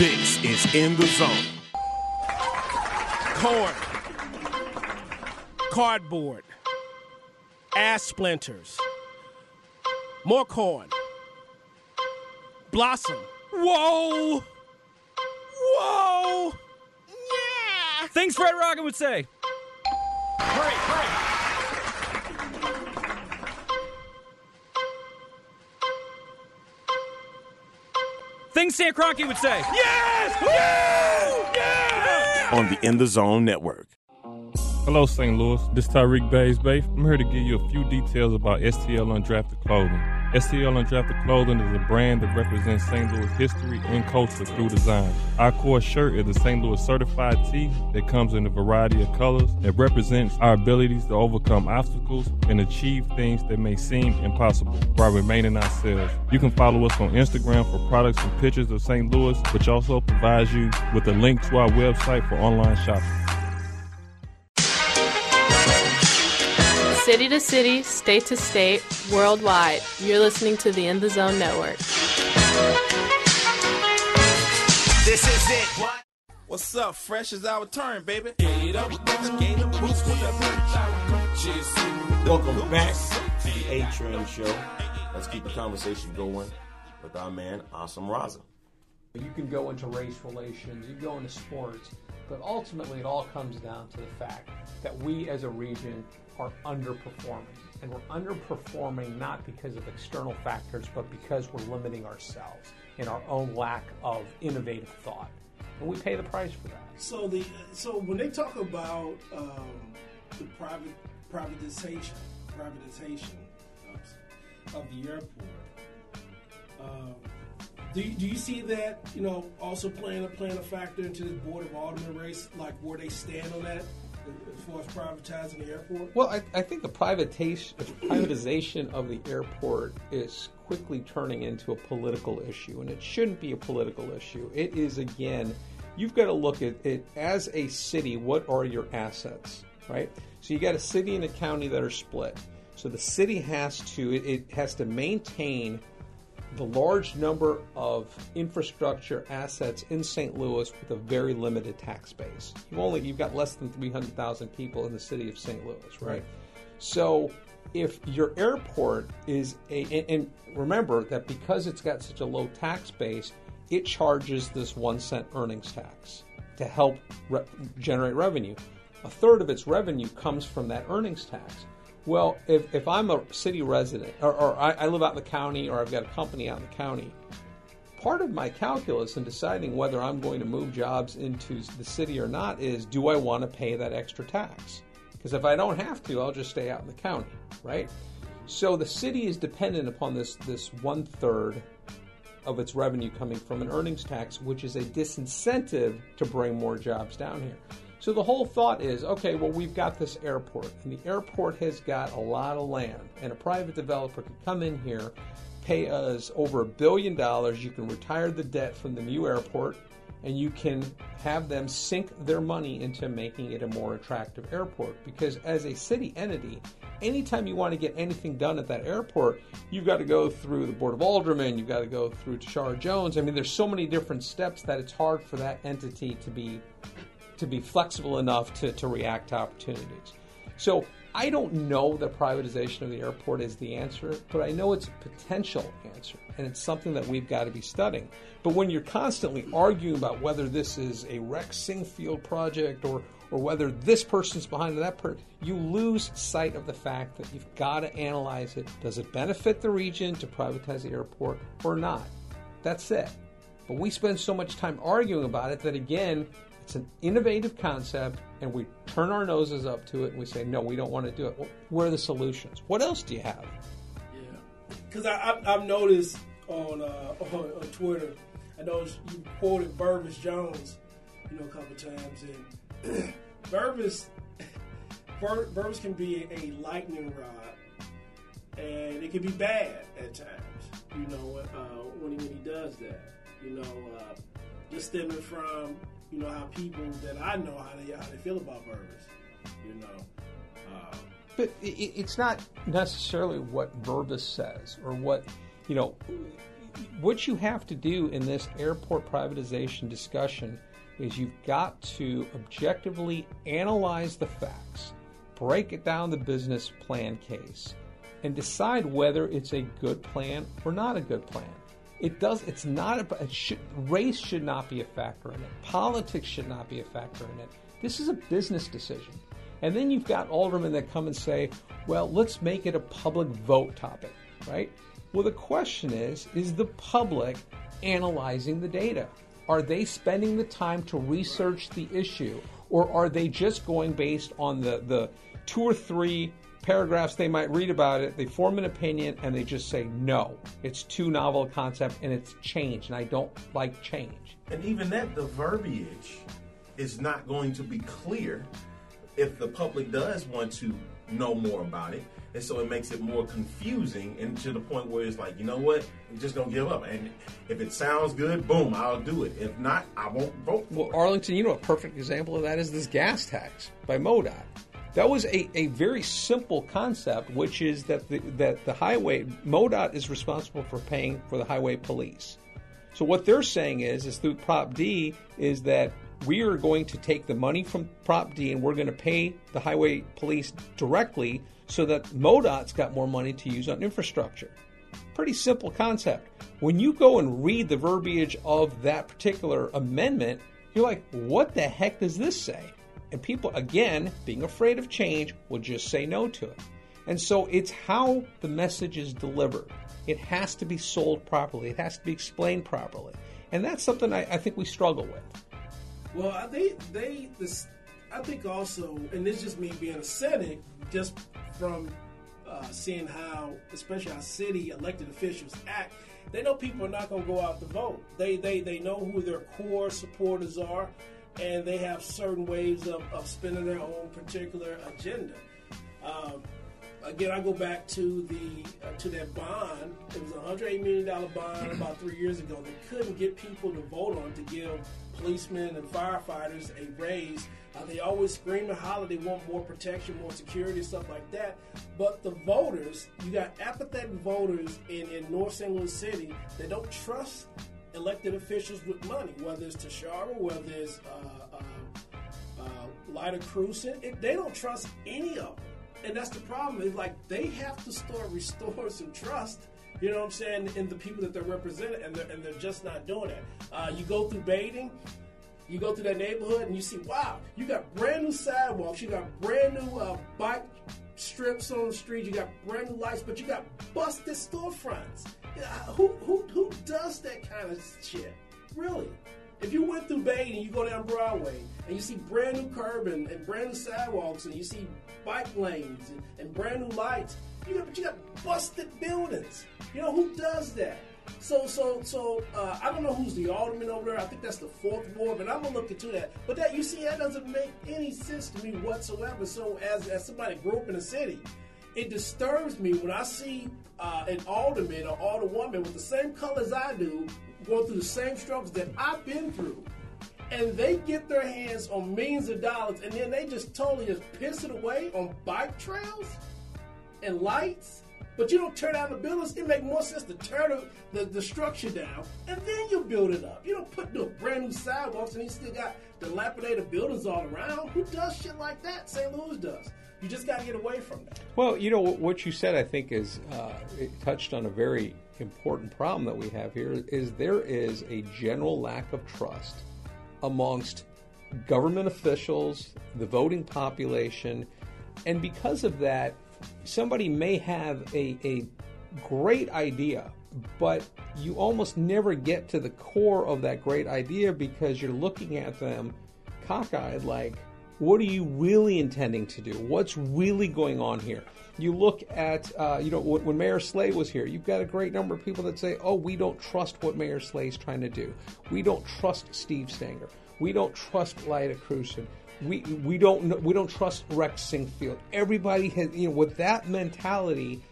This is In the Zone. Corn. Cardboard. Ass splinters. More corn. Blossom. Whoa! Whoa! Yeah! Things Fred Rocket would say. Things Stan Kroenke would say. Yes! Yes! Yeah! On the In the Zone Network. Hello, St. Louis. This is Tyreek Bays Bafe. I'm here to give you a few details about STL Undrafted Clothing. STL Undrafted Clothing is a brand that represents St. Louis history and culture through design. Our core shirt is a St. Louis certified tee that comes in a variety of colors that represents our abilities to overcome obstacles and achieve things that may seem impossible while remaining ourselves. You can follow us on Instagram for products and pictures of St. Louis, which also provides you with a link to our website for online shopping. City to city, state to state, worldwide, you're listening to the In the Zone Network. This is it. What? What's up? Fresh is our turn, baby. Welcome back to the A Train Show. Let's keep the conversation going with our man, Awesome Raza. You can go into race relations, you go into sports, but ultimately it all comes down to the fact that we as a region are underperforming. And we're underperforming not because of external factors, but because we're limiting ourselves in our own lack of innovative thought. And we pay the price for that. So the so when they talk about um, the private privatization privatization of, the airport, um, do you, do you see that you know also playing a playing a factor into this board of alderman race, like where they stand on that as far as privatizing the airport? Well, I, I think the privatization, of the airport is quickly turning into a political issue, and it shouldn't be a political issue. It is, again, you've got to look at it as a city, what are your assets, right? So you got a city and a county that are split. So the city has to, it has to maintain the large number of infrastructure assets in St. Louis with a very limited tax base. You've only you've got less than 300,000 people in the city of St. Louis, right? Right. So if your airport is a and, and remember that because it's got such a low tax base, it charges this 1 cent earnings tax to help re- generate revenue. A third of its revenue comes from that earnings tax. Well, if, if I'm a city resident, or, or I, I live out in the county, or I've got a company out in the county, part of my calculus in deciding whether I'm going to move jobs into the city or not is do I want to pay that extra tax? Because if I don't have to, I'll just stay out in the county, right? So the city is dependent upon this this one third of its revenue coming from an earnings tax, which is a disincentive to bring more jobs down here. So the whole thought is okay, well, we've got this airport, and the airport has got a lot of land, and a private developer could come in here, pay us over a billion dollars. You can retire the debt from the new airport, and you can have them sink their money into making it a more attractive airport. Because as a city entity, anytime you want to get anything done at that airport, you've got to go through the Board of Aldermen, you've got to go through Tishaura Jones. I mean, there's so many different steps that it's hard for that entity to be to be flexible enough to, to react to opportunities. So I don't know that privatization of the airport is the answer, but I know it's a potential answer, and it's something that we've got to be studying. But when you're constantly arguing about whether this is a Rex Sinquefield project or or whether this person's behind that person, you lose sight of the fact that you've got to analyze it. Does it benefit the region to privatize the airport or not? That's it. But we spend so much time arguing about it that again, it's an innovative concept, and we turn our noses up to it and we say, no, we don't want to do it. What are the solutions? What else do you have? Yeah, because I've noticed on, uh, on on Twitter, I know you quoted Burvis Jones, you know, a couple times, and Burvis Bur- can be a lightning rod, and it can be bad at times. You know, uh, when he when he does that, you know, uh, just stemming from you know how people that I know how they how they feel about Burvis, you know. Uh, But it's not necessarily what Verbus says or what, you know, what you have to do in this airport privatization discussion is you've got to objectively analyze the facts, break it down the business plan case, and decide whether it's a good plan or not a good plan. It does. It's not. A, it should, race should not be a factor in it. Politics should not be a factor in it. This is a business decision. And then you've got aldermen that come and say, "Well, let's make it a public vote topic." Right? Well, the question is: Is the public analyzing the data? Are they spending the time to research the issue, or are they just going based on the the two or three paragraphs they might read about it, they form an opinion, and they just say, no, it's too novel a concept and it's change, and I don't like change. And even that, the verbiage is not going to be clear if the public does want to know more about it. And so it makes it more confusing and to the point where it's like, you know what, I'm just gonna give up. And if it sounds good, boom, I'll do it. If not, I won't vote for well. Arlington, you know, a perfect example of that is this gas tax by MoDOT. That was a, a very simple concept, which is that the, that the highway, MoDOT is responsible for paying for the highway police. So what they're saying is, is through Prop D, is that we are going to take the money from Prop D and we're going to pay the highway police directly so that MoDOT's got more money to use on infrastructure. Pretty simple concept. When you go and read the verbiage of that particular amendment, you're like, what the heck does this say? And people, again, being afraid of change, will just say no to it. And so it's how the message is delivered. It has to be sold properly, it has to be explained properly. And that's something I, I think we struggle with. Well, they, they, this, I think also, and this is just me being a cynic, just from uh, seeing how, especially our city elected officials act, they know people are not going to go out to vote. They, they, they know who their core supporters are and they have certain ways of, of spending their own particular agenda. Um, again, I go back to the uh, to that bond. It was a hundred eight million dollar bond about three years ago. They couldn't get people to vote on to give policemen and firefighters a raise. Uh, they always scream and holler they want more protection, more security, stuff like that. But the voters, you got apathetic voters in, in North St. Louis City that don't trust elected officials with money, whether it's Tishaura, whether it's uh, uh, uh, Lyda Krewson. they don't trust any of them. And that's the problem. It's like they have to start restoring some trust. You know what I'm saying? In the people that they're representing, and they're, and they're just not doing that. Uh, you go through Baden, you go through that neighborhood, and you see, wow, you got brand new sidewalks, you got brand new uh, bike strips on the street, you got brand new lights, but you got busted storefronts. Who, who, who does that kind of shit? Really? If you went through Bay and you go down Broadway and you see brand new curb and, and brand new sidewalks and you see bike lanes and, and brand new lights, you got, but you got busted buildings. You know who does that? So, so, so, uh, I don't know who's the alderman over there. I think that's the fourth ward, but I'm gonna look into that. But that you see, that doesn't make any sense to me whatsoever. So, as as somebody grew up in the city, it disturbs me when I see uh, an alderman or alderwoman with the same colors I do going through the same struggles that I've been through. And they get their hands on millions of dollars and then they just totally just piss it away on bike trails and lights. But you don't tear down the buildings. It makes more sense to tear the, the, the, structure down and then you build it up. You don't put the brand new sidewalks and you still got dilapidated buildings all around. Who does shit like that? St. Louis does. You just got to get away from that. Well, you know what you said. I think is uh, it touched on a very important problem that we have here. Is there is a general lack of trust amongst government officials, the voting population, and because of that, somebody may have a, a great idea, but you almost never get to the core of that great idea because you're looking at them cockeyed like what are you really intending to do? What's really going on here? You look at, uh, you know, when Mayor Slay was here, you've got a great number of people that say, oh, we don't trust what Mayor Slay is trying to do. We don't trust Steve Stenger. We don't trust Lyda Krewson. We, we don't we don't trust Rex Sinquefield. Everybody has you know with that mentality.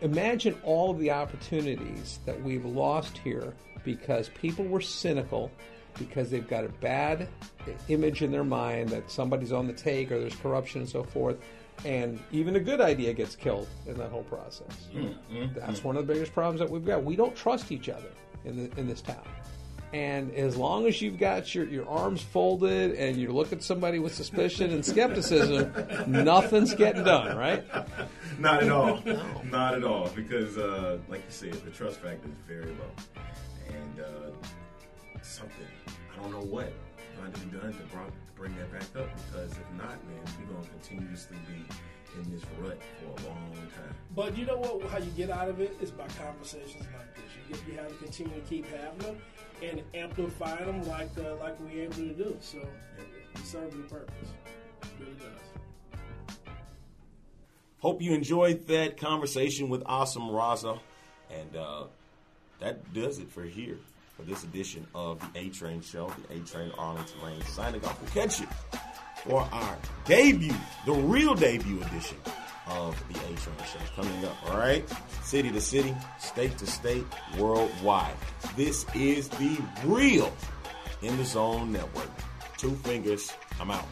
Imagine all of the opportunities that we've lost here because people were cynical because they've got a bad image in their mind that somebody's on the take or there's corruption and so forth. and even a good idea gets killed in that whole process. Mm-hmm. That's one of the biggest problems that we've got. We don't trust each other in the, in this town. And as long as you've got your, your arms folded and you look at somebody with suspicion and skepticism, nothing's getting done, right? Not at all. Not at all. Because, uh, like you said, the trust factor is very low. And uh, something, I don't know what, going to be done to bring, bring that back up. Because if not, man, we're going to continuously be in this rut for a long time. But you know what? How you get out of it is by conversations like this. You, get, you have to continue to keep having them and amplify them like uh, like we're able to do. So it's serving the purpose. It really does. Hope you enjoyed that conversation with Awesome Raza. And uh, that does it for here for this edition of the A Train Show, the A Train Arlington Lane. Signing off. We'll catch you for our debut, the real debut edition of the A Train Show. Coming up, all right? City to city, state to state, worldwide. This is the real In the Zone Network. Two fingers, I'm out.